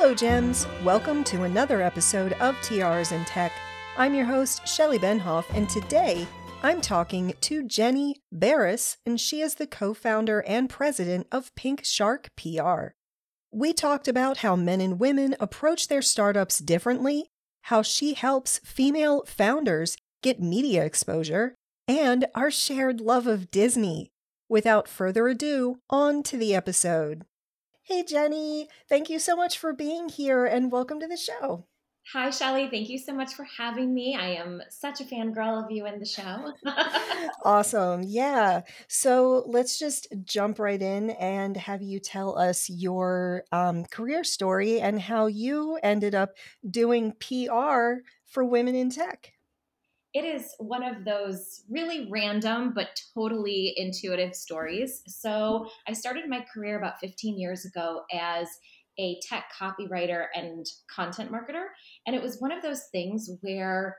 Hello, Gems. Welcome to another episode of Tiaras in Tech. I'm your host, Shelley Benhoff, and today I'm talking to Jenny Beres, and she is the co founder and president of Pink Shark PR. We talked about how men and women approach their startups differently, how she helps female founders get media exposure, and our shared love of Disney. Without further ado, on to the episode. Hey, Jenny, thank you so much for being here and welcome to the show. Hi, Shelley. Thank you so much for having me. I am such a fangirl of you and the show. awesome. Yeah. So let's just jump right in and have you tell us your um, career story and how you ended up doing PR for women in tech it is one of those really random but totally intuitive stories. So, I started my career about 15 years ago as a tech copywriter and content marketer. And it was one of those things where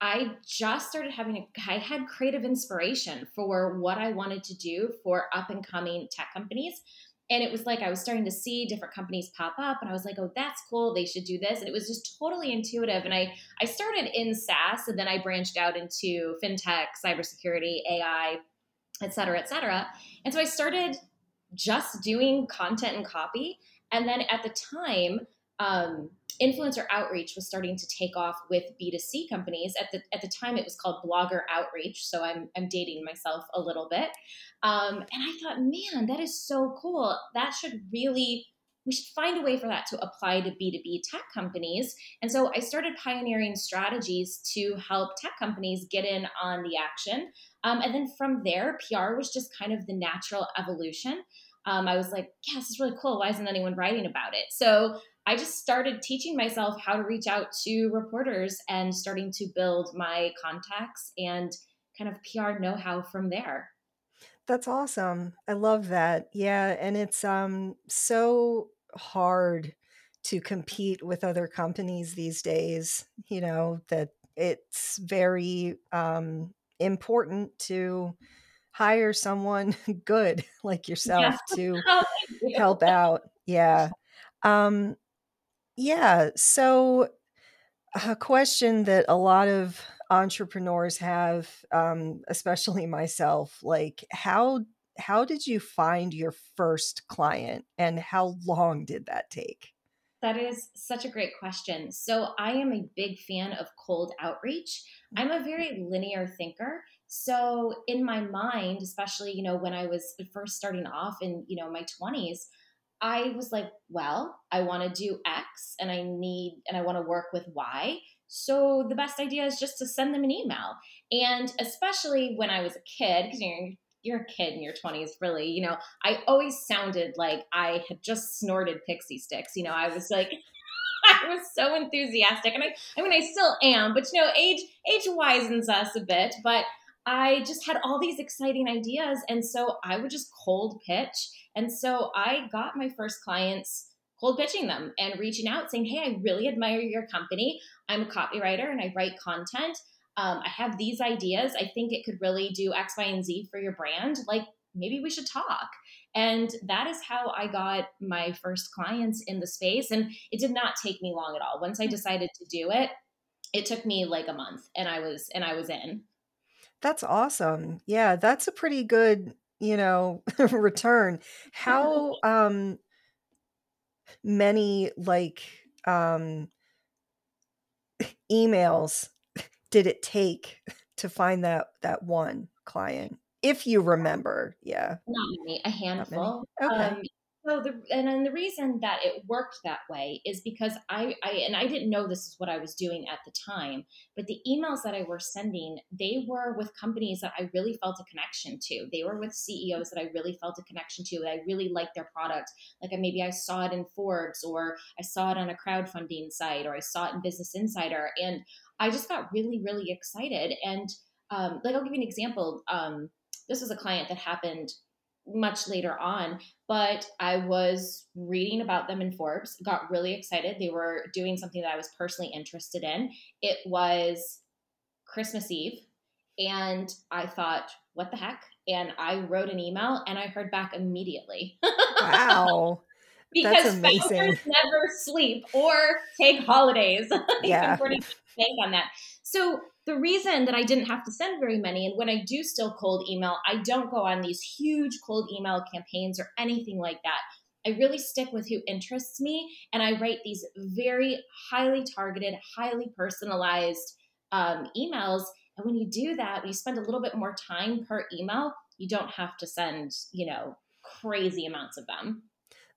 I just started having, a, I had creative inspiration for what I wanted to do for up and coming tech companies and it was like I was starting to see different companies pop up and I was like, "Oh, that's cool. They should do this." And it was just totally intuitive and I I started in SaaS and then I branched out into fintech, cybersecurity, AI, et cetera, et cetera. And so I started just doing content and copy and then at the time um, influencer outreach was starting to take off with B2C companies. At the at the time, it was called blogger outreach. So I'm I'm dating myself a little bit. Um, and I thought, man, that is so cool. That should really we should find a way for that to apply to B2B tech companies. And so I started pioneering strategies to help tech companies get in on the action. Um, and then from there, PR was just kind of the natural evolution. Um, I was like, yeah, this is really cool. Why isn't anyone writing about it? So I just started teaching myself how to reach out to reporters and starting to build my contacts and kind of PR know how from there. That's awesome. I love that. Yeah, and it's um so hard to compete with other companies these days, you know, that it's very um important to hire someone good like yourself yeah. to oh, you. help out. Yeah. Um yeah. So, a question that a lot of entrepreneurs have, um, especially myself, like how how did you find your first client, and how long did that take? That is such a great question. So, I am a big fan of cold outreach. I'm a very linear thinker. So, in my mind, especially, you know, when I was first starting off in, you know, my 20s, I was like, well, I want to do X and I need, and I want to work with Y. So the best idea is just to send them an email. And especially when I was a kid, because you're, you're a kid in your 20s, really, you know, I always sounded like I had just snorted pixie sticks. You know, I was like, I was so enthusiastic. And I, I mean, I still am, but you know, age, age wisens us a bit. But I just had all these exciting ideas. And so I would just cold pitch. And so I got my first clients cold pitching them and reaching out saying, Hey, I really admire your company. I'm a copywriter and I write content. Um, I have these ideas. I think it could really do X, Y, and Z for your brand. Like, maybe we should talk. And that is how I got my first clients in the space. And it did not take me long at all. Once I decided to do it, it took me like a month and I was and I was in. That's awesome. Yeah, that's a pretty good, you know, return. How um many like um emails did it take to find that that one client? If you remember, yeah. Not many, a handful. Many. Okay. Um, so the and then the reason that it worked that way is because I, I and I didn't know this is what I was doing at the time, but the emails that I were sending, they were with companies that I really felt a connection to. They were with CEOs that I really felt a connection to. I really liked their product. Like maybe I saw it in Forbes or I saw it on a crowdfunding site or I saw it in Business Insider, and I just got really really excited. And um, like I'll give you an example. Um, this was a client that happened much later on, but I was reading about them in Forbes, got really excited. They were doing something that I was personally interested in. It was Christmas Eve, and I thought, what the heck? And I wrote an email and I heard back immediately. wow. because founders never sleep or take holidays. Yeah. bank on that. So the reason that I didn't have to send very many, and when I do still cold email, I don't go on these huge cold email campaigns or anything like that. I really stick with who interests me, and I write these very highly targeted, highly personalized um, emails. And when you do that, you spend a little bit more time per email, you don't have to send, you know, crazy amounts of them.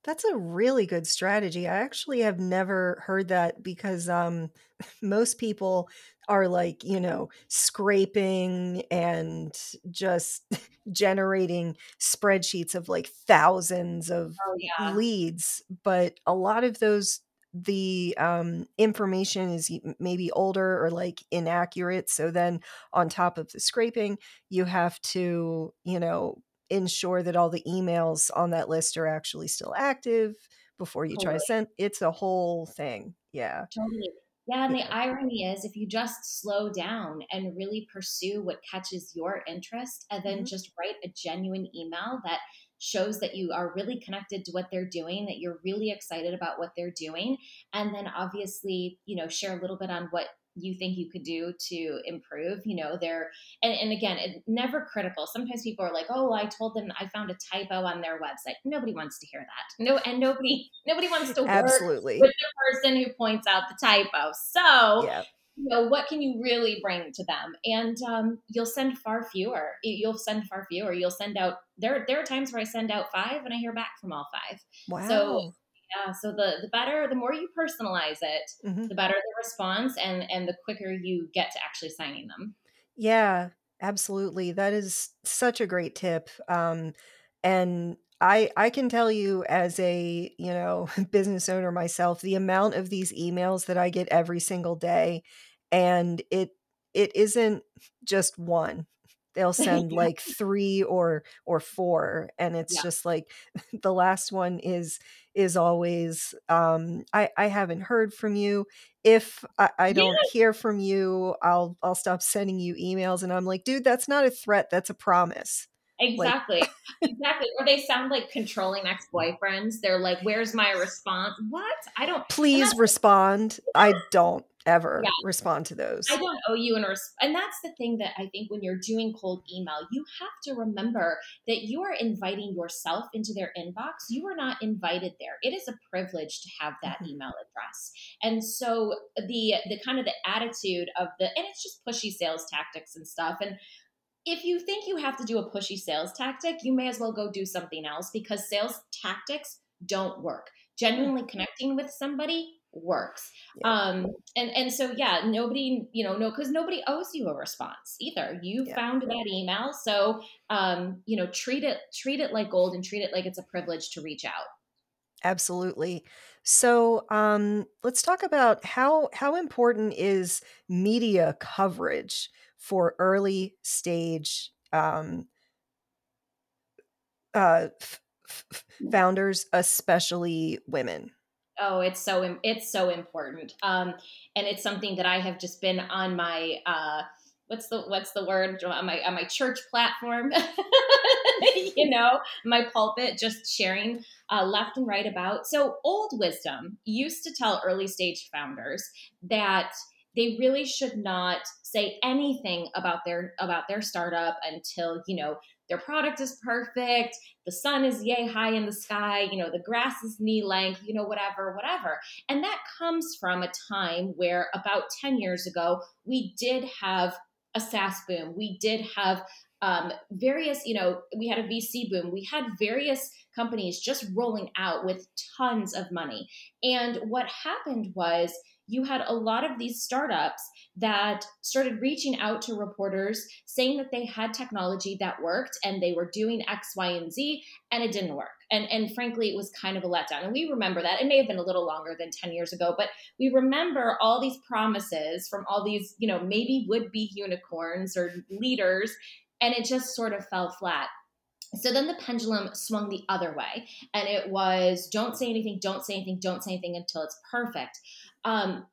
That's a really good strategy. I actually have never heard that because um, most people are like, you know, scraping and just generating spreadsheets of like thousands of Oh, yeah. leads. But a lot of those, the um, information is y- maybe older or like inaccurate. So then on top of the scraping, you have to, you know, ensure that all the emails on that list are actually still active before you try to Totally. send it's a whole thing yeah Totally. Yeah, and the irony is if you just slow down and really pursue what catches your interest and then hmm just write a genuine email that shows that you are really connected to what they're doing, that you're really excited about what they're doing, and then obviously, you know, share a little bit on what you think you could do to improve you know they're and, and again it, never critical sometimes people are like oh i told them i found a typo on their website nobody wants to hear that no and nobody nobody wants to work absolutely with the person who points out the typo. So, yeah you know, what can you really bring to them? And um, you'll send far fewer. You'll send far fewer. You'll send out. There, there are times where I send out five and I hear back from all five. wow. So, wow yeah. So the the better, the more you personalize it, hmm the better the response, and and the quicker you get to actually signing them. yeah absolutely that is such a great tip um and i i can tell you as a you know business owner myself the amount of these emails that i get every single day and it it isn't just one they'll send yeah. like 3 or or 4 and it's Yeah. just like the last one is is always um I I haven't heard from you if I, I don't hear from you I'll I'll stop sending you emails and I'm like dude that's not a threat that's a promise like Exactly. Exactly. Or they sound like controlling ex-boyfriends. They're like, "Where's my response?" What? I don't please respond I don't ever yeah, respond to those. I don't owe you an res- and that's the thing that I think when you're doing cold email, you have to remember that you are inviting yourself into their inbox. You are not invited there. It is a privilege to have that Mhm. email address. And so the the kind of the attitude of the and it's just pushy sales tactics and stuff. And if you think you have to do a pushy sales tactic, you may as well go do something else because sales tactics don't work. Genuinely connecting with somebody works. yeah Um, and and so yeah, nobody you know no because nobody owes you a response either. You yeah found that email, so um, you know treat it treat it like gold and treat it like it's a privilege to reach out. Absolutely. So, um, let's talk about how how important is media coverage for early stage um, uh, f- f- founders, especially women. Oh, it's so it's so important, um, and it's something that I have just been on my uh, what's the what's the word on my on my church platform, you know, my pulpit, just sharing uh, left and right about. So old wisdom used to tell early stage founders that they really should not say anything about their about their startup until you know their product is perfect the sun is yay high in the sky, you know, the grass is knee length, you know, whatever, whatever. And that comes from a time where about 10 years ago, we did have a SaaS boom. We did have um, various, you know, we had a VC boom. We had various companies just rolling out with tons of money. And what happened was you had a lot of these startups that started reaching out to reporters saying that they had technology that worked and they were doing X, Y, and Z, and it didn't work. And, and frankly, it was kind of a letdown. And we remember that. It may have been a little longer than 10 years ago, but we remember all these promises from all these, you know, maybe would be unicorns or leaders, and it just sort of fell flat. So then the pendulum swung the other way, and it was don't say anything, don't say anything, don't say anything until it's perfect. Um,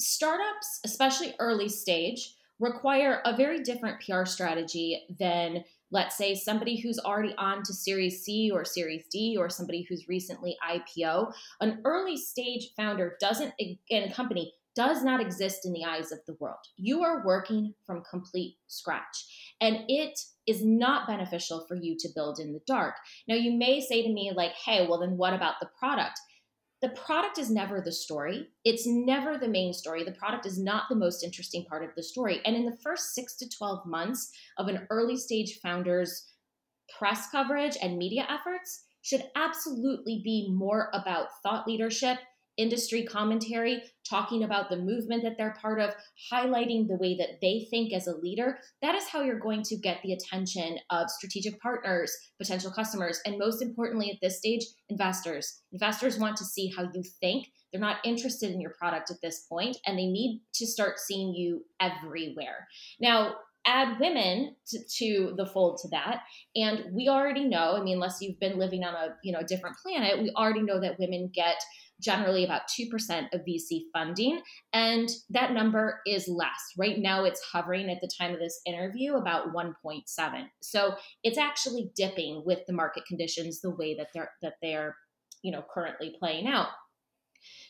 startups, especially early stage, require a very different PR strategy than let's say somebody who's already on to Series C or Series D, or somebody who's recently IPO, an early stage founder doesn't, in a company, does not exist in the eyes of the world. You are working from complete scratch, and it is not beneficial for you to build in the dark. Now, you may say to me, like, hey, well, then what about the product? the product is never the story. It's never the main story. The product is not the most interesting part of the story. And in the first six to 12 months of an early stage founder's press coverage and media efforts, should absolutely be more about thought leadership industry commentary, talking about the movement that they're part of, highlighting the way that they think as a leader. That is how you're going to get the attention of strategic partners, potential customers, and most importantly, at this stage, investors. Investors want to see how you think. They're not interested in your product at this point, and they need to start seeing you everywhere. Now, add women to, to, the fold to that and we already know i mean unless you've been living on a you know different planet we already know that women get generally about 2% of VC funding. And that number is less. Right now, it's hovering at the time of this interview about 1.7. So it's actually dipping with the market conditions the way that they're that they're you know currently playing out.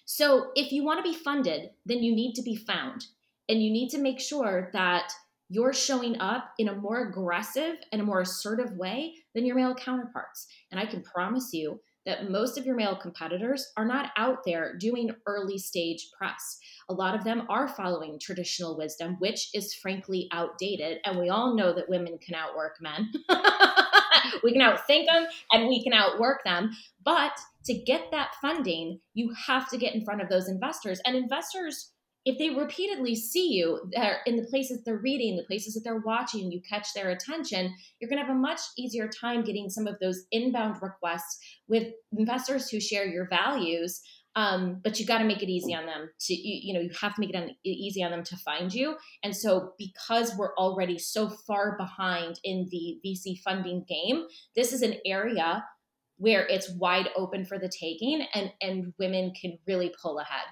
So if you want to be funded, then you need to be found. And you need to make sure that you're showing up in a more aggressive and a more assertive way than your male counterparts. And I can promise you that most of your male competitors are not out there doing early stage press. A lot of them are following traditional wisdom, which is frankly outdated. And we all know that women can outwork men. we can outthink them and we can outwork them. But to get that funding, you have to get in front of those investors. And investors if they repeatedly see you in the places they're reading, the places that they're watching, you catch their attention, you're going to have a much easier time getting some of those inbound requests with investors who share your values. Um, but you got to make it easy on them to you, you know you have to make it easy on them to find you and so because we're already so far behind in the vc funding game this is an area where it's wide open for the taking and and women can really pull ahead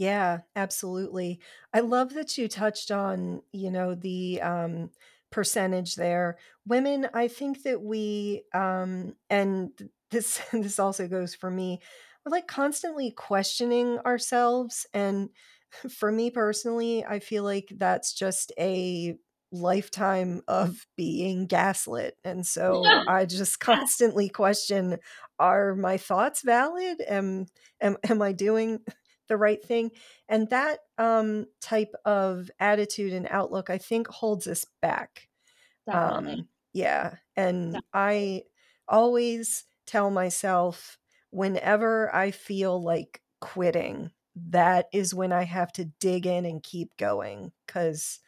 yeah, absolutely. I love that you touched on, you know, the um, percentage there. Women, I think that we, um, and this this also goes for me, we're like constantly questioning ourselves. And for me personally, I feel like that's just a lifetime of being gaslit. And so I just constantly question are my thoughts valid? Am am am I doing the right thing. And that um, type of attitude and outlook, I think, holds us back. Um, yeah. And Definitely. I always tell myself whenever I feel like quitting, that is when I have to dig in and keep going. Cause,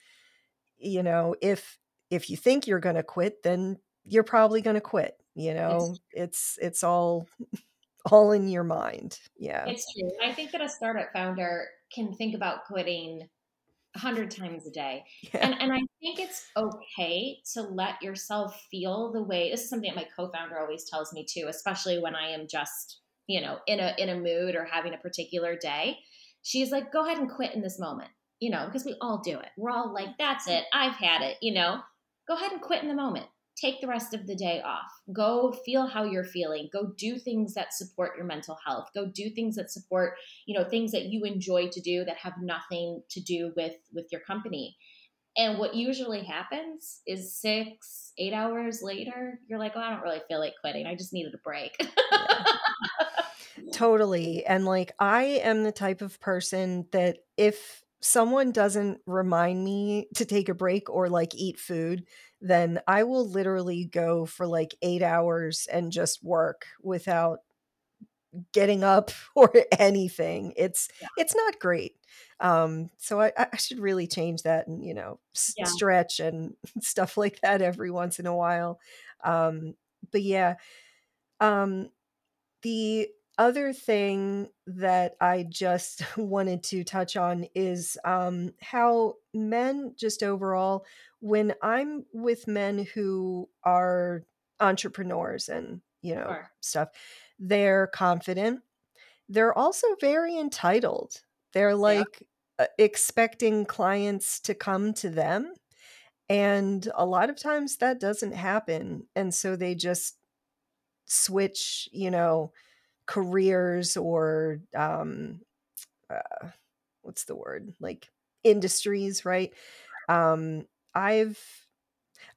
you know, if if you think you're gonna quit, then you're probably gonna quit. You know, it's, it's all all in your mind. Yeah. It's true. I think that a startup founder can think about quitting a hundred times a day. Yeah. And and I think it's okay to let yourself feel the way this is something that my co-founder always tells me too, especially when I am just, you know, in a in a mood or having a particular day. She's like, go ahead and quit in this moment, you know, because we all do it. We're all like, that's it, I've had it, you know. Go ahead and quit in the moment take the rest of the day off. Go feel how you're feeling. Go do things that support your mental health. Go do things that support, you know, things that you enjoy to do that have nothing to do with with your company. And what usually happens is 6, 8 hours later, you're like, "Oh, I don't really feel like quitting. I just needed a break." totally. And like I am the type of person that if someone doesn't remind me to take a break or like eat food, then I will literally go for like eight hours and just work without getting up or anything. It's yeah. it's not great. Um, so I, I should really change that and you know s- yeah. stretch and stuff like that every once in a while. Um, but yeah, um, the other thing that I just wanted to touch on is um, how men, just overall, when I'm with men who are entrepreneurs and, you know, sure. stuff, they're confident. They're also very entitled. They're like yeah. expecting clients to come to them. And a lot of times that doesn't happen. And so they just switch, you know, careers or um uh, what's the word? Like industries, right? Um I've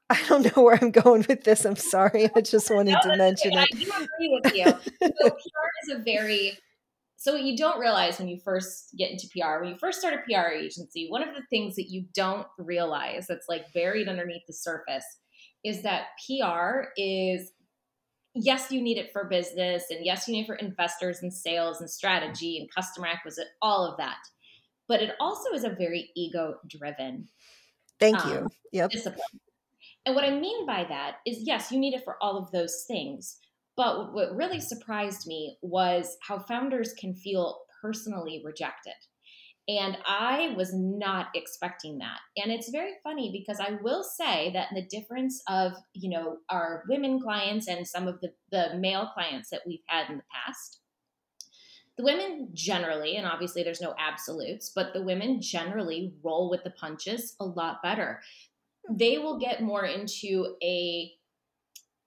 I don't know where I'm going with this. I'm sorry. I just wanted no, to mention okay. it. I agree with you. So PR is a very so what you don't realize when you first get into PR, when you first start a PR agency, one of the things that you don't realize that's like buried underneath the surface is that PR is yes, you need it for business and yes, you need it for investors and sales and strategy and customer acquisition, all of that. But it also is a very ego driven Thank um, you. Yep. Discipline. And what I mean by that is yes, you need it for all of those things. But what really surprised me was how founders can feel personally rejected. And I was not expecting that. And it's very funny because I will say that the difference of, you know, our women clients and some of the, the male clients that we've had in the past, the women generally, and obviously there's no absolutes, but the women generally roll with the punches a lot better. Hmm. They will get more into a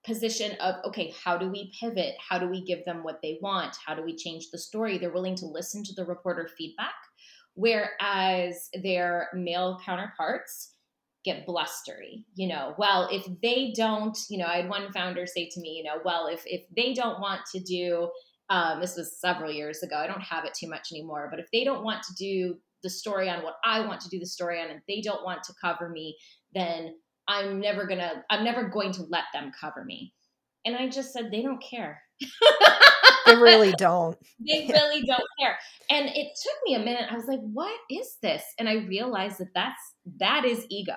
position of okay how do we pivot? How do we give them what they want? How do we change the story? They're willing to listen to the reporter feedback whereas their male counterparts get blustery you know well if they don't you know i had one founder say to me you know well if if they don't want to do um, this was several years ago i don't have it too much anymore but if they don't want to do the story on what i want to do the story on and they don't want to cover me then I'm never gonna I'm never going to let them cover me. And I just said they don't care. they really don't. They really don't care. And it took me a minute. I was like, what is this? And I realized that that's that is ego.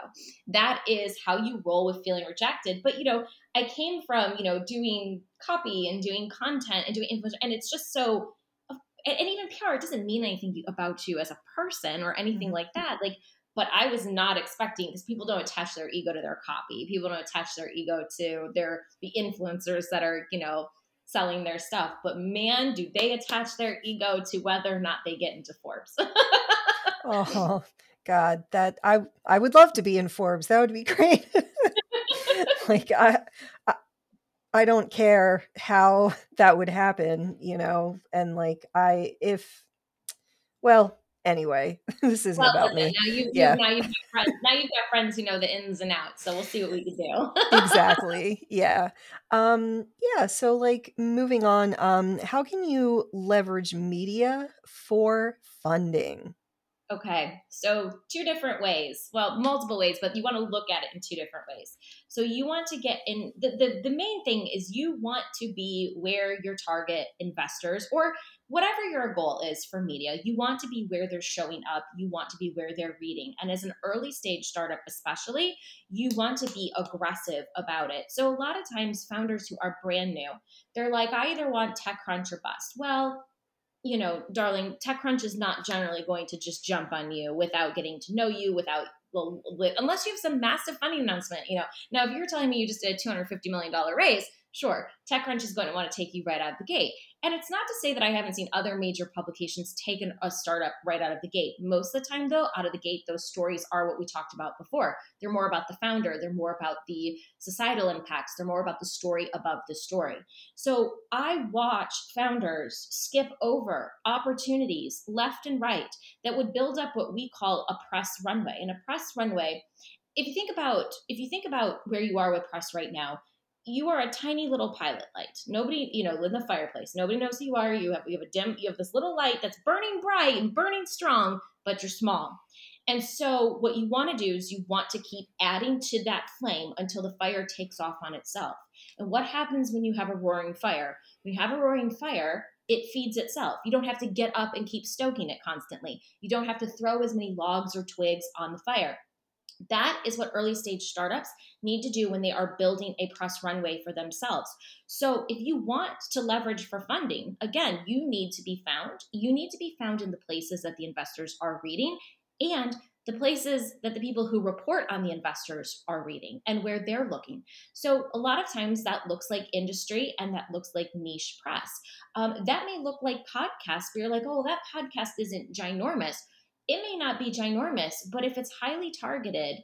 That is how you roll with feeling rejected. But you know, I came from, you know, doing copy and doing content and doing influence and it's just so and even PR doesn't mean anything about you as a person or anything mm-hmm. like that. Like but I was not expecting because people don't attach their ego to their copy. People don't attach their ego to their the influencers that are, you know, selling their stuff. But man, do they attach their ego to whether or not they get into Forbes. oh God, that I I would love to be in Forbes. That would be great. like I, I I don't care how that would happen, you know, and like I if well, anyway, this isn't well, about me. Now you, yeah. now you've got friends. Now you've got friends who know the ins and outs. So we'll see what we can do. exactly. Yeah. Um, yeah. So like moving on, um, how can you leverage media for funding? Okay, so two different ways. Well, multiple ways, but you want to look at it in two different ways. So you want to get in the, the, the main thing is you want to be where your target investors or whatever your goal is for media, you want to be where they're showing up, you want to be where they're reading. And as an early stage startup, especially, you want to be aggressive about it. So a lot of times, founders who are brand new, they're like, I either want TechCrunch or bust. Well, you know, darling, TechCrunch is not generally going to just jump on you without getting to know you, without unless you have some massive funding announcement. You know, now if you're telling me you just did a 250 million dollar raise, sure, TechCrunch is going to want to take you right out of the gate. And it's not to say that I haven't seen other major publications take a startup right out of the gate. Most of the time, though, out of the gate, those stories are what we talked about before. They're more about the founder, they're more about the societal impacts, they're more about the story above the story. So I watch founders skip over opportunities left and right that would build up what we call a press runway. And a press runway, if you think about if you think about where you are with press right now, you are a tiny little pilot light. Nobody, you know, in the fireplace. Nobody knows who you are. You have you have a dim, you have this little light that's burning bright and burning strong, but you're small. And so what you want to do is you want to keep adding to that flame until the fire takes off on itself. And what happens when you have a roaring fire? When you have a roaring fire, it feeds itself. You don't have to get up and keep stoking it constantly. You don't have to throw as many logs or twigs on the fire. That is what early stage startups need to do when they are building a press runway for themselves. So, if you want to leverage for funding, again, you need to be found. You need to be found in the places that the investors are reading and the places that the people who report on the investors are reading and where they're looking. So, a lot of times that looks like industry and that looks like niche press. Um, that may look like podcasts where you're like, oh, that podcast isn't ginormous it may not be ginormous, but if it's highly targeted,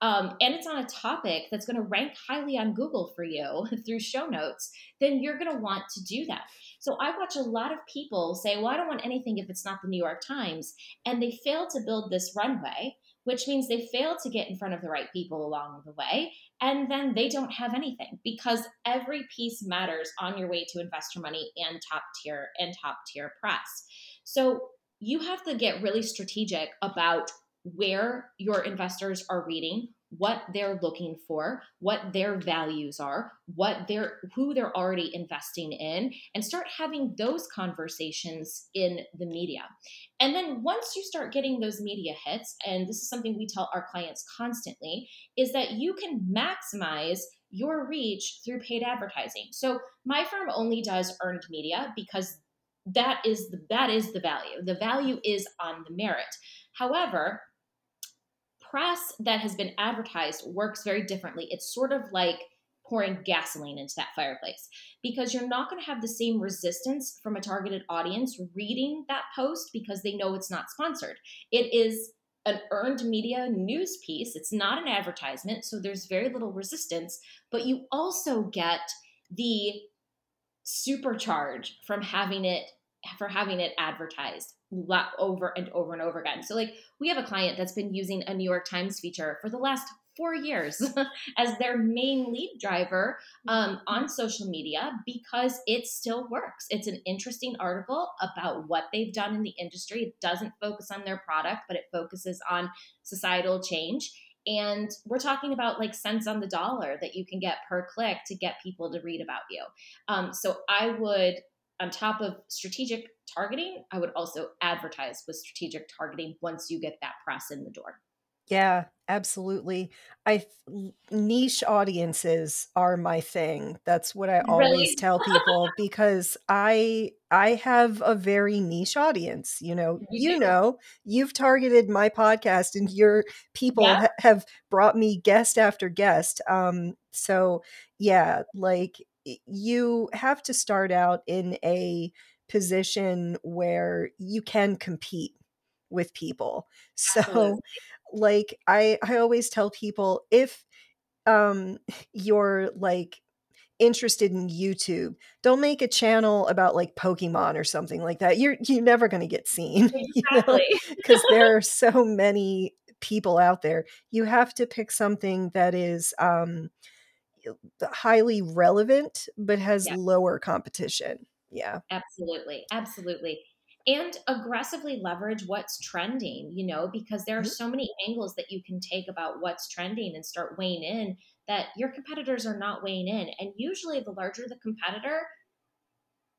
um, and it's on a topic that's going to rank highly on Google for you through show notes, then you're going to want to do that. So I watch a lot of people say, well, I don't want anything if it's not the New York Times. And they fail to build this runway, which means they fail to get in front of the right people along the way. And then they don't have anything because every piece matters on your way to investor money and top tier and top tier press. So you have to get really strategic about where your investors are reading, what they're looking for, what their values are, what they're who they're already investing in and start having those conversations in the media. And then once you start getting those media hits and this is something we tell our clients constantly is that you can maximize your reach through paid advertising. So my firm only does earned media because that is the, that is the value. The value is on the merit. However, press that has been advertised works very differently. It's sort of like pouring gasoline into that fireplace because you're not going to have the same resistance from a targeted audience reading that post because they know it's not sponsored. It is an earned media news piece, it's not an advertisement, so there's very little resistance, but you also get the supercharge from having it for having it advertised over and over and over again. So, like, we have a client that's been using a New York Times feature for the last four years as their main lead driver um, on social media because it still works. It's an interesting article about what they've done in the industry. It doesn't focus on their product, but it focuses on societal change. And we're talking about like cents on the dollar that you can get per click to get people to read about you. Um, so I would on top of strategic targeting, I would also advertise with strategic targeting once you get that press in the door. Yeah, absolutely. I niche audiences are my thing. That's what I always really? tell people because I I have a very niche audience, you know. You, you know, you've targeted my podcast and your people yeah. ha- have brought me guest after guest. Um so yeah, like you have to start out in a position where you can compete with people. So like I I always tell people if um you're like interested in YouTube, don't make a channel about like Pokemon or something like that. You're you're never going to get seen, exactly. you know, because there are so many people out there. You have to pick something that is um highly relevant but has yeah. lower competition. Yeah. Absolutely. Absolutely. And aggressively leverage what's trending, you know, because there are mm-hmm. so many angles that you can take about what's trending and start weighing in that your competitors are not weighing in. And usually, the larger the competitor,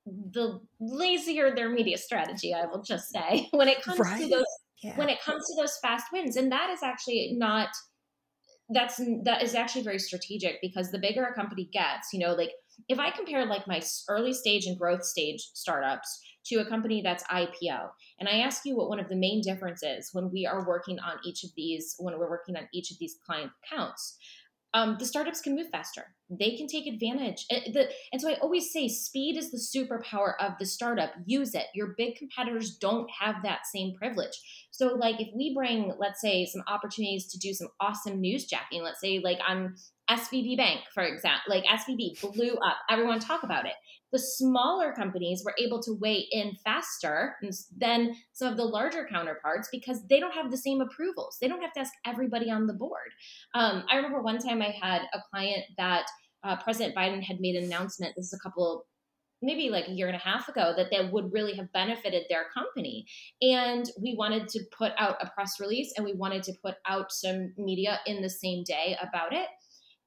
the lazier their media strategy, I will just say, when it comes right. to those yeah. when it comes to those fast wins. And that is actually not that's that is actually very strategic because the bigger a company gets, you know, like if I compare like my early stage and growth stage startups to a company that's IPO, and I ask you what one of the main differences when we are working on each of these, when we're working on each of these client accounts, um, the startups can move faster. They can take advantage. And, the, and so I always say speed is the superpower of the startup. Use it. Your big competitors don't have that same privilege. So, like, if we bring, let's say, some opportunities to do some awesome newsjacking, let's say, like, on SVB Bank, for example, like SVB blew up. Everyone talk about it. The smaller companies were able to weigh in faster than some of the larger counterparts because they don't have the same approvals. They don't have to ask everybody on the board. Um, I remember one time I had a client that uh, President Biden had made an announcement. This is a couple maybe like a year and a half ago that that would really have benefited their company and we wanted to put out a press release and we wanted to put out some media in the same day about it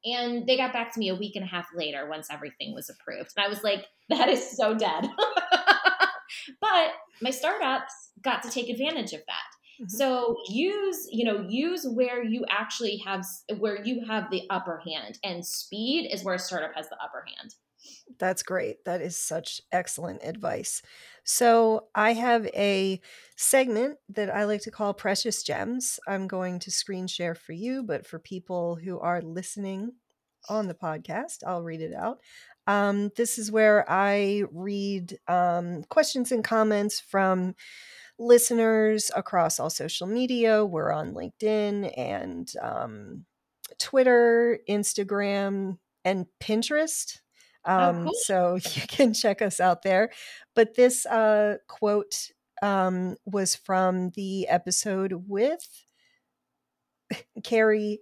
and they got back to me a week and a half later once everything was approved. And I was like, that is so dead. but my startups got to take advantage of that. Mm-hmm. So use, you know, use where you actually have where you have the upper hand and speed is where a startup has the upper hand. That's great. That is such excellent advice. So, I have a segment that I like to call Precious Gems. I'm going to screen share for you, but for people who are listening on the podcast, I'll read it out. Um, this is where I read um, questions and comments from listeners across all social media. We're on LinkedIn and um, Twitter, Instagram, and Pinterest. Oh, Um, cool. So you can check us out there. But this uh, quote um, was from the episode with Carrie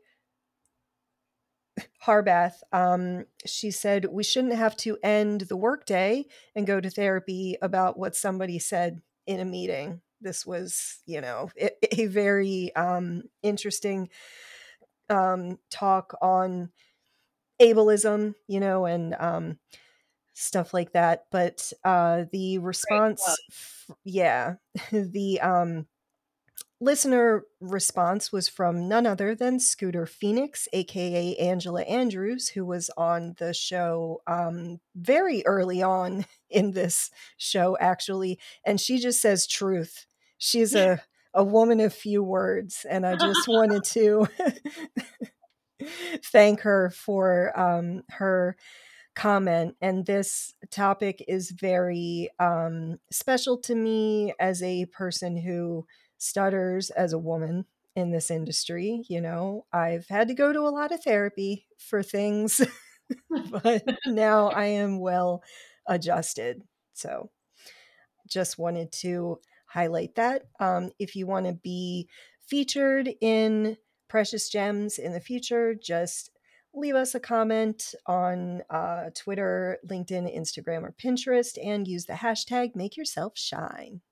Harbath. Um, she said, We shouldn't have to end the workday and go to therapy about what somebody said in a meeting. This was, you know, a, a very um, interesting um, talk on ableism, you know, and um, stuff like that. But uh, the response, f- yeah, the um, listener response was from none other than Scooter Phoenix, aka Angela Andrews, who was on the show um, very early on in this show, actually. And she just says truth. She's a, a woman of few words. And I just wanted to thank her for um, her comment. And this topic is very um, special to me as a person who stutters as a woman in this industry. You know, I've had to go to a lot of therapy for things, but now I am well adjusted. So just wanted to highlight that. Um, if you want to be featured in Precious Gems in the future, just leave us a comment on uh, Twitter, LinkedIn, Instagram, or Pinterest and use the hashtag make yourself shine.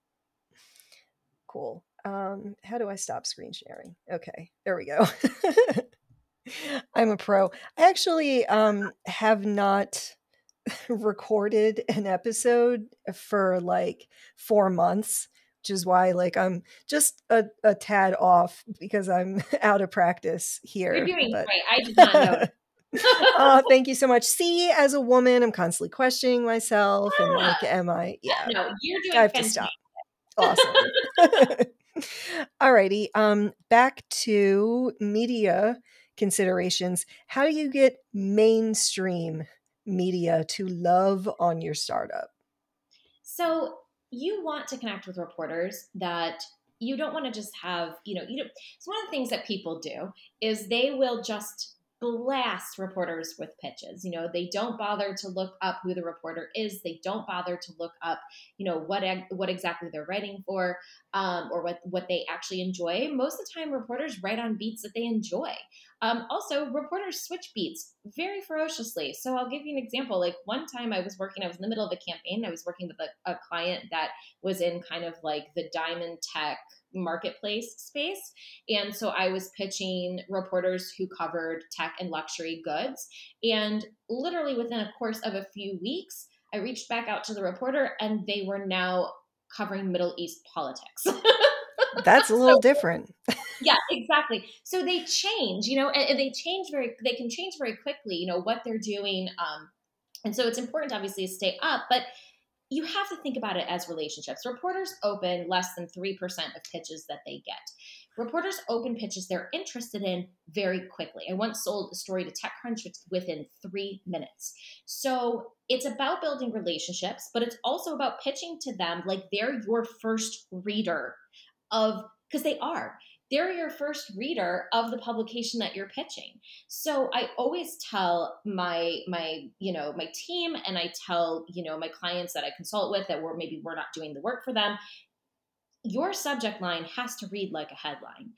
Cool. Um, how do I stop screen sharing? Okay, there we go. I'm a pro. I actually um, have not recorded an episode for like four months, which is why like I'm just a, a tad off because I'm out of practice here. You're doing but- great. I did not know. oh, thank you so much. See, as a woman, I'm constantly questioning myself and like, am I? Yeah, no, you're doing I have to fantastic. stop. Awesome. Alrighty. Um, back to media considerations. How do you get mainstream media to love on your startup? So you want to connect with reporters that you don't want to just have, you know, you know, it's one of the things that people do is they will just blast reporters with pitches. You know, they don't bother to look up who the reporter is. They don't bother to look up, you know, what what exactly they're writing for, um, or what what they actually enjoy. Most of the time, reporters write on beats that they enjoy. Um, also, reporters switch beats very ferociously. So I'll give you an example. Like one time, I was working. I was in the middle of a campaign. I was working with a, a client that was in kind of like the diamond tech marketplace space. And so I was pitching reporters who covered tech and luxury goods. And literally within a course of a few weeks, I reached back out to the reporter and they were now covering Middle East politics. That's a little so, different. yeah, exactly. So they change, you know, and, and, they change very, they can change very quickly, you know, what they're doing. Um, and so it's important, obviously, to stay up. But you have to think about it as relationships. Reporters open less than 3% of pitches that they get. Reporters open pitches they're interested in very quickly. I once sold a story to TechCrunch within three minutes. So it's about building relationships, but it's also about pitching to them like they're your first reader of, because they are they're your first reader of the publication that you're pitching. So i always tell my my you know my team and i tell you know my clients that i consult with that we're maybe we're not doing the work for them your subject line has to read like a headline.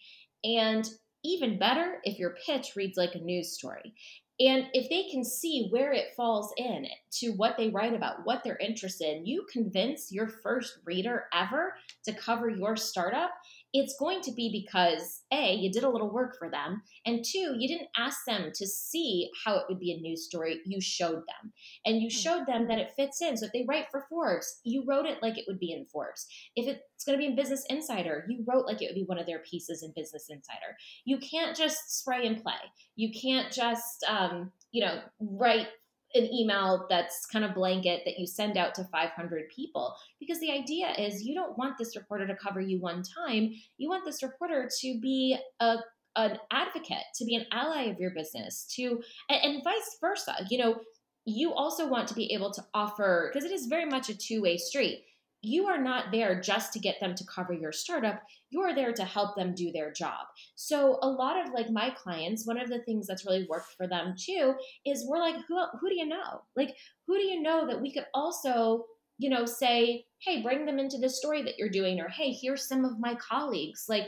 And even better if your pitch reads like a news story. And if they can see where it falls in to what they write about, what they're interested in, you convince your first reader ever to cover your startup, it's going to be because A, you did a little work for them, and two, you didn't ask them to see how it would be a news story. You showed them. And you showed them that it fits in. So if they write for Forbes, you wrote it like it would be in Forbes. If it's going to be in Business Insider, you wrote like it would be one of their pieces in Business Insider. You can't just spray and play. You can't just, um, you know, write an email that's kind of blanket that you send out to 500 people. Because the idea is you don't want this reporter to cover you one time. You want this reporter to be a an advocate to be an ally of your business to and, and vice versa. You know you also want to be able to offer because it is very much a two-way street you are not there just to get them to cover your startup you are there to help them do their job. So a lot of like my clients one of the things that's really worked for them too is we're like who who do you know? Like who do you know that we could also you know say hey bring them into the story that you're doing or hey here's some of my colleagues. Like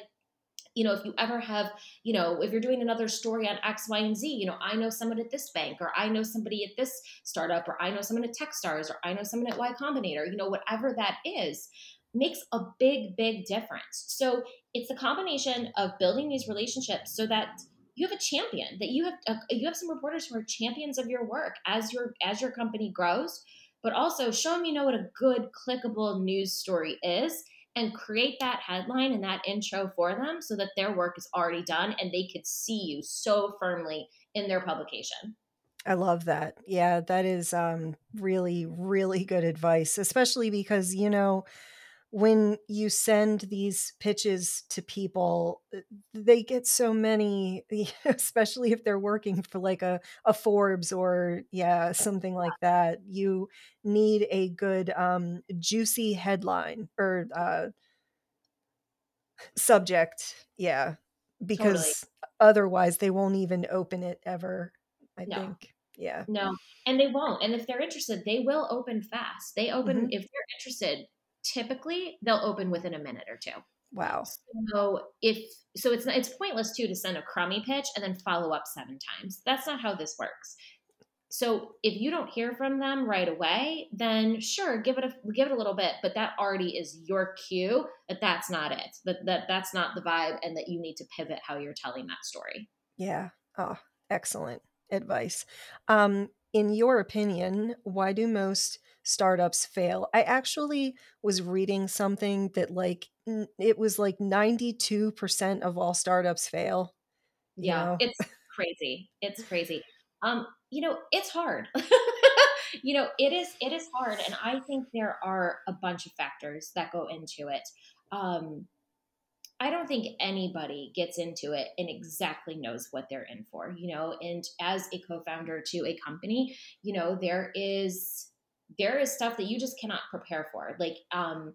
you know, if you ever have, you know, if you're doing another story on X, Y, and Z, you know, I know someone at this bank, or I know somebody at this startup, or I know someone at Techstars, or I know someone at Y Combinator, you know, whatever that is, makes a big, big difference. So it's the combination of building these relationships so that you have a champion that you have uh, you have some reporters who are champions of your work as your as your company grows but also show them you know what a good clickable news story is and create that headline and that intro for them so that their work is already done and they could see you so firmly in their publication. I love that. Yeah, that is um, really, really good advice, especially because, you know, when you send these pitches to people, uh, they get so many, especially if they're working for like a, a Forbes or, yeah, something like that. You need a good, um, juicy headline or uh, subject. Yeah. Because totally. otherwise they won't even open it ever, I no. think. Yeah. No, and they won't. And if they're interested, they will open fast. They open, mm-hmm. if they're interested, typically they'll open within a minute or two. Wow. So if so it's it's pointless too to send a crummy pitch and then follow up seven times. That's not how this works. So if you don't hear from them right away, then sure, give it a give it a little bit, but that already is your cue that that's not it. That that that's not the vibe and that you need to pivot how you're telling that story. Yeah. Oh, excellent advice. Um in your opinion, why do most startups fail. I actually was reading something that like it was like 92% of all startups fail. Yeah, know? it's crazy. It's crazy. Um, you know, it's hard. you know, it is it is hard and I think there are a bunch of factors that go into it. Um I don't think anybody gets into it and exactly knows what they're in for, you know. And as a co founder to a company, you know, there is there is stuff that you just cannot prepare for. Like, um,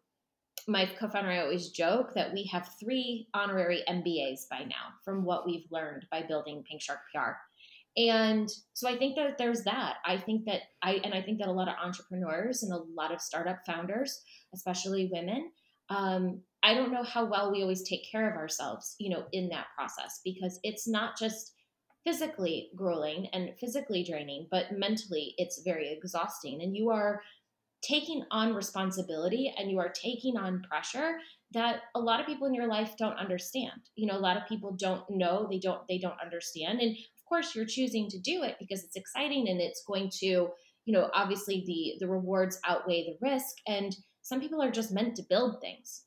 my co-founder I always joke that we have three honorary MBAs by now from what we've learned by building Pink Shark PR. And so I think that there's that. I think that I and I think that a lot of entrepreneurs and a lot of startup founders, especially women, um, I don't know how well we always take care of ourselves, you know, in that process because it's not just physically grueling and physically draining, but mentally it's very exhausting. And you are taking on responsibility and you are taking on pressure that a lot of people in your life don't understand. You know, a lot of people don't know, they don't they don't understand. And of course you're choosing to do it because it's exciting and it's going to, you know, obviously the the rewards outweigh the risk and some people are just meant to build things.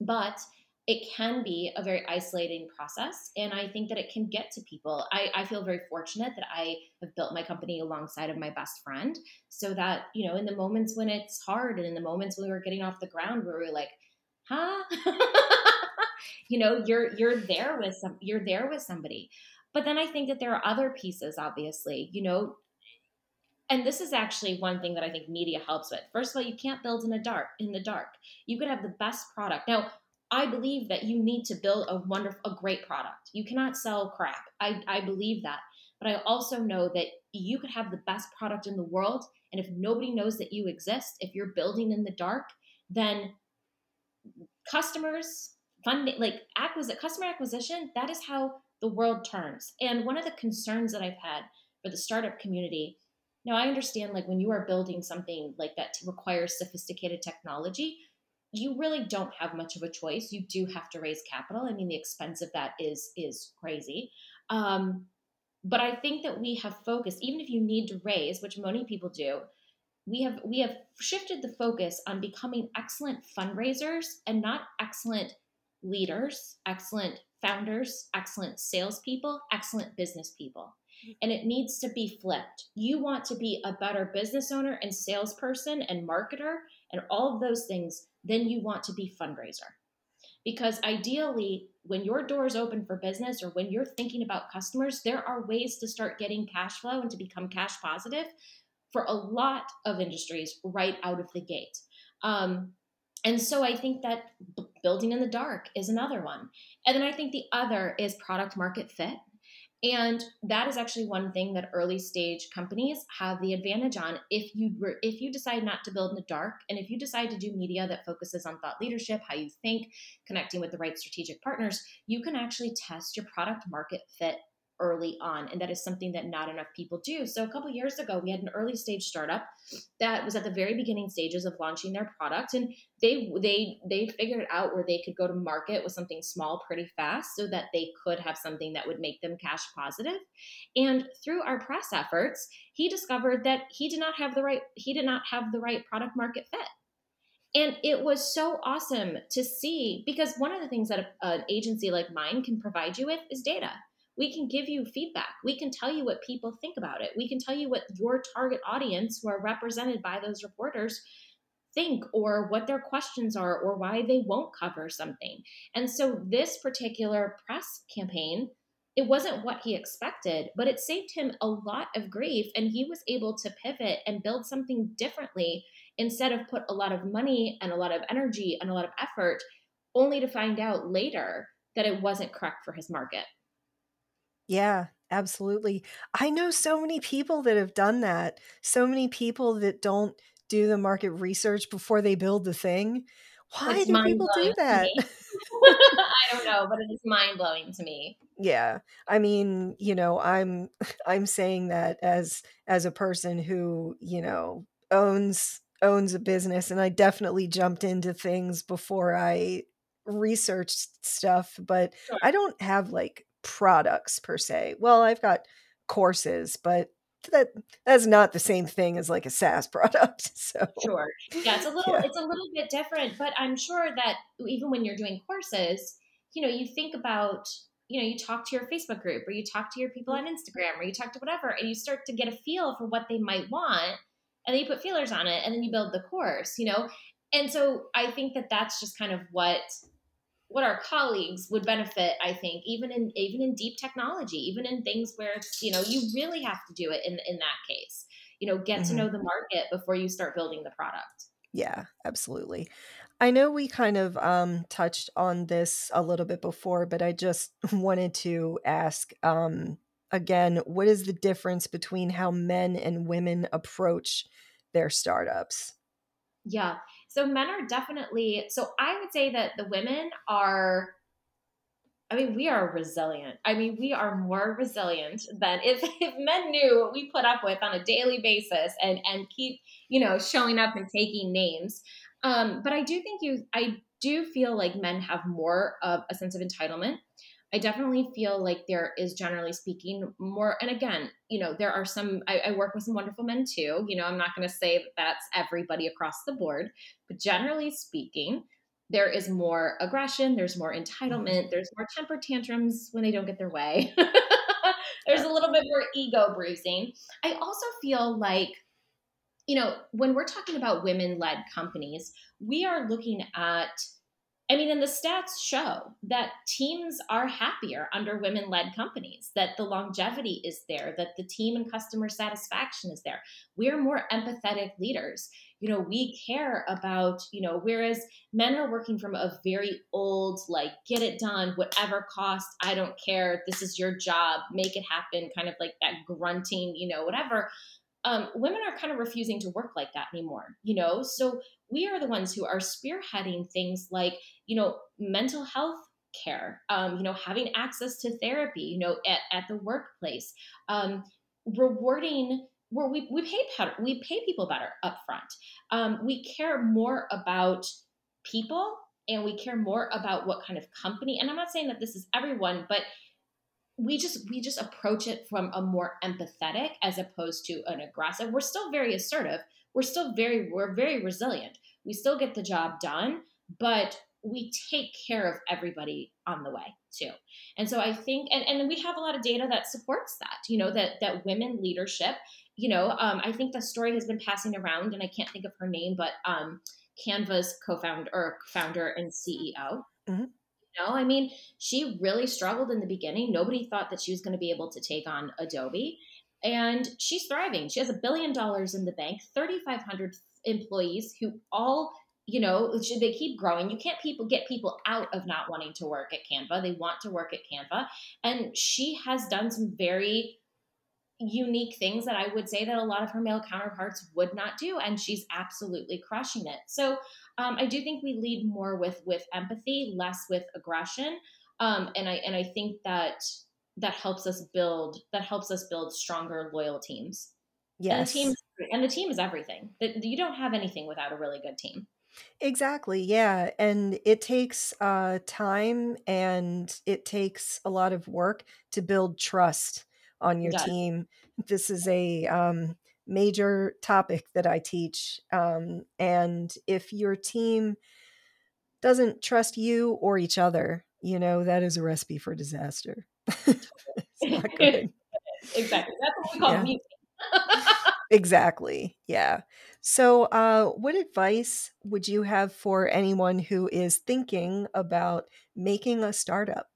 But it can be a very isolating process and i think that it can get to people. I, I, feel very fortunate that i have built my company alongside of my best friend so that you know in the moments when it's hard and in the moments when we were getting off the ground where we were like huh? You know you're you're there with some you're there with somebody. But then i think that there are other pieces obviously you know? And this is actually one thing that i think media helps with. First of all you can't build in the dark in the dark. You could have the best product. Now I believe that you need to build a wonderful, a great product. You cannot sell crap. I, I believe that. But I also know that you could have the best product in the world. And if nobody knows that you exist, if you're building in the dark, then customers, funding, like acquisition, customer acquisition, that is how the world turns. And one of the concerns that I've had for the startup community now, I understand like when you are building something like that requires sophisticated technology, you really don't have much of a choice. You do have to raise capital. I mean, the expense of that is is crazy. Um, but I think that we have focused, even if you need to raise, which many people do, we have we have shifted the focus on becoming excellent fundraisers and not excellent leaders, excellent founders, excellent salespeople, excellent business people. And it needs to be flipped. You want to be a better business owner and salesperson and marketer and all of those things then you want to be fundraiser. Because ideally, when your doors open for business or when you're thinking about customers, there are ways to start getting cash flow and to become cash positive for a lot of industries right out of the gate. Um, and so I think that building in the dark is another one. And then I think the other is product market fit. And that is actually one thing that early stage companies have the advantage on. If you were, if you decide not to build in the dark, and if you decide to do media that focuses on thought leadership, how you think, connecting with the right strategic partners, you can actually test your product market fit early on and that is something that not enough people do. So a couple years ago we had an early stage startup that was at the very beginning stages of launching their product and they they they figured out where they could go to market with something small pretty fast so that they could have something that would make them cash positive. and through our press efforts he discovered that he did not have the right he did not have the right product market fit. And it was so awesome to see because one of the things that a, an agency like mine can provide you with is data we can give you feedback. We can tell you what people think about it. We can tell you what your target audience, who are represented by those reporters, think or what their questions are or why they won't cover something. And so this particular press campaign, it wasn't what he expected, but it saved him a lot of grief and he was able to pivot and build something differently instead of put a lot of money and a lot of energy and a lot of effort only to find out later that it wasn't correct for his market. Yeah, absolutely. I know so many people that have done that. So many people that don't do the market research before they build the thing. Why It's do people do that? I don't know, but it is mind-blowing to me. Yeah. I mean, you know, I'm I'm saying that as as a person who, you know, owns owns a business and I definitely jumped into things before I researched stuff, but Sure. I don't have like products per se. Well, I've got courses, but that that's not the same thing as like a SaaS product. So, Sure. Yeah, it's a little yeah. it's a little bit different, but I'm sure that even when you're doing courses, you know, you think about, you know, you talk to your Facebook group or you talk to your people on mm-hmm. Instagram or you talk to whatever and you start to get a feel for what they might want and then you put feelers on it and then you build the course, you know. And so I think that that's just kind of what what our colleagues would benefit i think even in even in deep technology even in things where it's you know you really have to do it in in that case you know get to Mhm. know the market before you start building the product Yeah, absolutely. I know we kind of um, touched on this a little bit before, but I just wanted to ask um, again what is the difference between how men and women approach their startups? yeah so men are definitely so i would say that the women are I mean, we are resilient. I mean, we are more resilient than if, if men knew what we put up with on a daily basis and and keep, you know, showing up and taking names. Um, but I do think you I do feel like men have more of a sense of entitlement. I definitely feel like there is generally speaking more and again, you know, there are some I, I work with some wonderful men too. You know, I'm not gonna say that that's everybody across the board, but generally speaking, there is more aggression, there's more Mhm. entitlement, there's more temper tantrums when they don't get their way. there's a little bit more ego bruising. I also feel like, you know, when we're talking about women led companies, we are looking at I mean, and the stats show that teams are happier under women led companies, that the longevity is there, that the team and customer satisfaction is there. We're more empathetic leaders. You know, we care about, you know, whereas men are working from a very old, like, get it done, whatever cost, I don't care. This is your job, make it happen, kind of like that grunting, you know, whatever um, women are kind of refusing to work like that anymore you know? So we are the ones who are spearheading things like you know mental health care um, you know having access to therapy you know at, at the workplace um, rewarding where we, we pay better, we pay people better up front um, we care more about people and we care more about what kind of company and i'm not saying that this is everyone but we just we just approach it from a more empathetic as opposed to an aggressive. We're still very assertive. We're still very we're very resilient. We still get the job done but we take care of everybody on the way too. And so i think and, and we have a lot of data that supports that you know that that women leadership you know um, i think the story has been passing around and i can't think of her name but um, canva's co-founder or founder and ceo Mhm. know, I mean, she really struggled in the beginning. Nobody thought that she was going to be able to take on Adobe. And she's thriving. She has a billion dollars in the bank, 3,500 employees who all you know they keep growing you can't people get people out of not wanting to work at canva they want to work at canva and she has done some very unique things that I would say that a lot of her male counterparts would not do, and she's absolutely crushing it. So um, I do think we lead more with with empathy, less with aggression, um, and I and I think that that helps us build that helps us build stronger, loyal teams. Yes, and the team and the team is everything. That you don't have anything without a really good team. Exactly. Yeah. And it takes uh, time and it takes a lot of work to build trust on your team. This is a um, major topic that I teach. Um, and if your team doesn't trust you or each other, you know, that is a recipe for disaster. it's not good. exactly. That's what we call yeah. music. exactly. Yeah. So, uh, what advice would you have for anyone who is thinking about making a startup?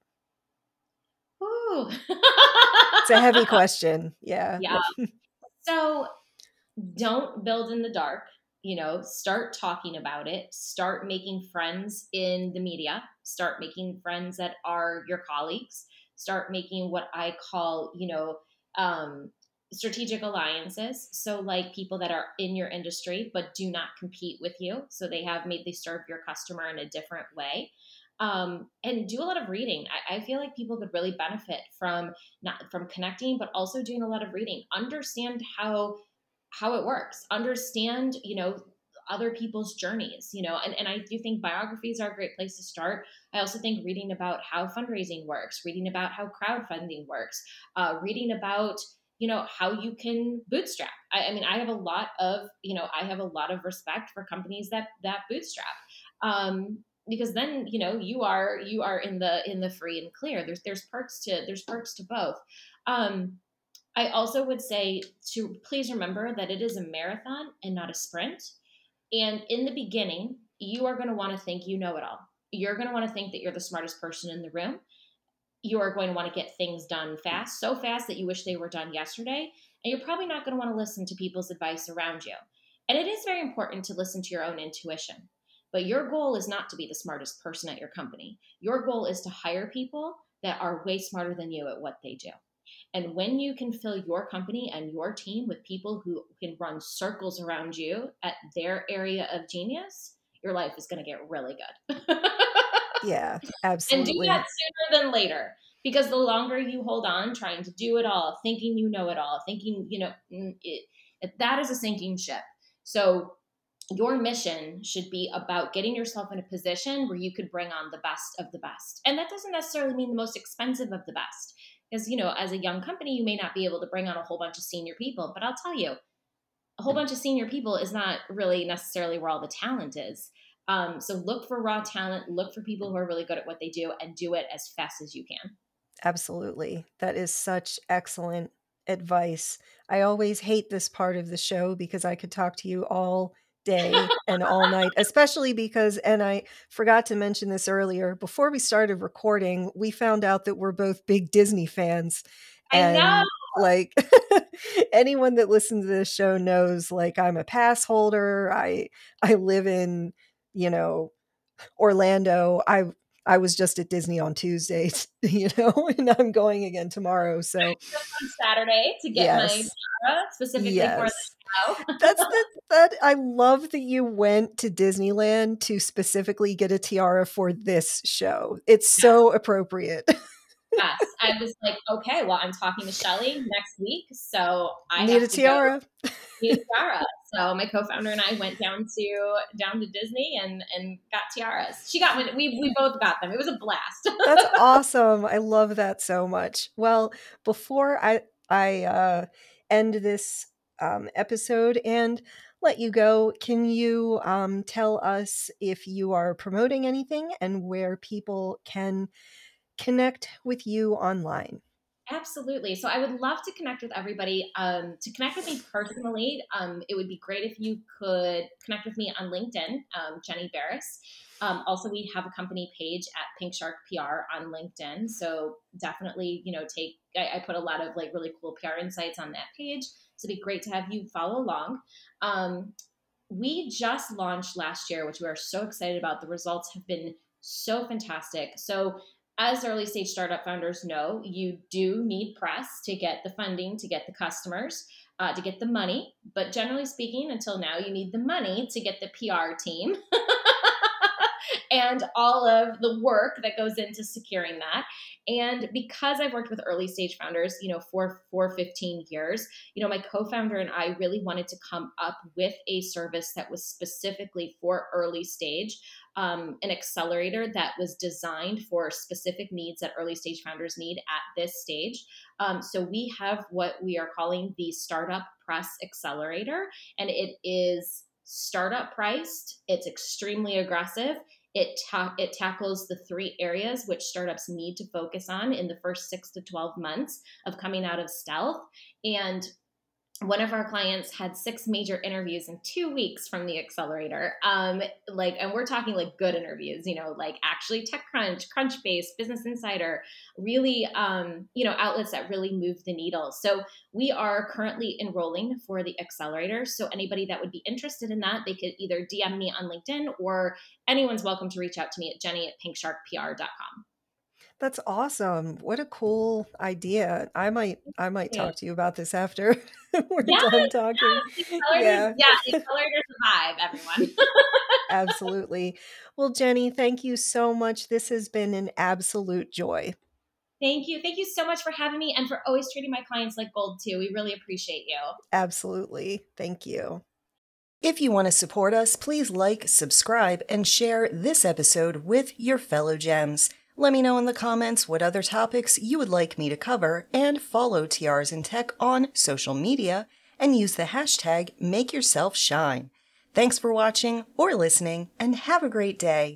Ooh. it's a heavy question. Yeah. Yeah. So don't build in the dark. You know, start talking about it. Start making friends in the media. Start making friends that are your colleagues. Start making what I call, you know, um, strategic alliances. So, like people that are in your industry but do not compete with you. So they have made they serve your customer in a different way um, and do a lot of reading. I, I, feel like people could really benefit from not from connecting, but also doing a lot of reading. Understand how how it works. Understand, you know, other people's journeys, you know, and, and I do think biographies are a great place to start. I also think reading about how fundraising works, reading about how crowdfunding works, uh, reading about you know how you can bootstrap I, I, mean i have a lot of you know i have a lot of respect for companies that that bootstrap um, because then you know you are you are in the in the free and clear. There's there's perks to there's perks to both. Um i also would say to please remember that it is a marathon and not a sprint. And in the beginning you are going to want to think you know it all. You're going to want to think that you're the smartest person in the room. You are going to want to get things done fast so fast that you wish they were done yesterday. And you're probably not going to want to listen to people's advice around you. And it is very important to listen to your own intuition but your goal is not to be the smartest person at your company. Your goal is to hire people that are way smarter than you at what they do. And when you can fill your company and your team with people who can run circles around you at their area of genius, your life is going to get really good. yeah, absolutely. And do that sooner than later because the longer you hold on trying to do it all, thinking you know it all, thinking, you know, mm, it, that is a sinking ship. So your mission should be about getting yourself in a position where you could bring on the best of the best. And that doesn't necessarily mean the most expensive of the best. Because, you know, as a young company, you may not be able to bring on a whole bunch of senior people, but I'll tell you, a whole bunch of senior people is not really necessarily where all the talent is. Um, so look for raw talent, look for people who are really good at what they do, and do it as fast as you can. Absolutely. That is such excellent advice. I always hate this part of the show because I could talk to you all day and all night, especially because, and I forgot to mention this earlier, before we started recording, we found out that we're both big Disney fans. And I know. like anyone that listens to this show knows like I'm a pass holder. I I live in, you know, Orlando. I I was just at Disney on Tuesday, you know, and I'm going again tomorrow. So on Saturday to get yes. my tiara specifically yes. for the show. That's the that I love that you went to Disneyland to specifically get a tiara for this show. It's so appropriate. yes, I was like, okay, well, I'm talking to Shelley next week, so I need a tiara. Need a tiara. So my co-founder and I went down to down to Disney and and got tiaras. She got one. We we both got them. It was a blast. That's awesome. I love that so much. Well, before I I uh, end this um, episode and let you go, can you um, tell us if you are promoting anything and where people can connect with you online? Absolutely. So I would love to connect with everybody. Um, to connect with me personally, um, it would be great if you could connect with me on LinkedIn, um, Jenny Beres. Um, also, we have a company page at Pink Shark PR on LinkedIn. So definitely, you know, take I, I put a lot of like really cool PR insights on that page. So it'd be great to have you follow along. Um, we just launched last year, which we are so excited about. The results have been so fantastic. So, as early stage startup founders know, you do need press to get the funding, to get the customers, uh, to get the money. But generally speaking, until now, you need the money to get the PR team. and all of the work that goes into securing that. And because I've worked with early stage founders, you know, for for 15 years, you know, my co-founder and I really wanted to come up with a service that was specifically for early stage, um, an accelerator that was designed for specific needs that early stage founders need at this stage. Um, so we have what we are calling the Startup Press Accelerator, and it is startup priced. It's extremely aggressive. It, ta- it tackles the three areas which startups need to focus on in the first six to 12 months of coming out of stealth. And one of our clients had six major interviews in two weeks from the accelerator. Um like and we're talking like good interviews you know like actually techcrunch crunchbase business insider really um you know outlets that really move the needle. So we are currently enrolling for the accelerator. So anybody that would be interested in that they could either dm me on linkedin or anyone's welcome to reach out to me at jenny at pinksharkpr.com that's awesome. What a cool idea. I might I might talk to you about this after we're done talking. Yeah, yeah, accelerator survive, everyone. Absolutely. Well, Jenny, thank you so much. This has been an absolute joy. Thank you. Thank you so much for having me and for always treating my clients like gold too. We really appreciate you. Absolutely. Thank you. If you want to support us, please like, subscribe, and share this episode with your fellow gems. Let me know in the comments what other topics you would like me to cover, and follow Tiaras and Tech on social media and use the hashtag MakeYourselfShine. Thanks for watching or listening, and have a great day.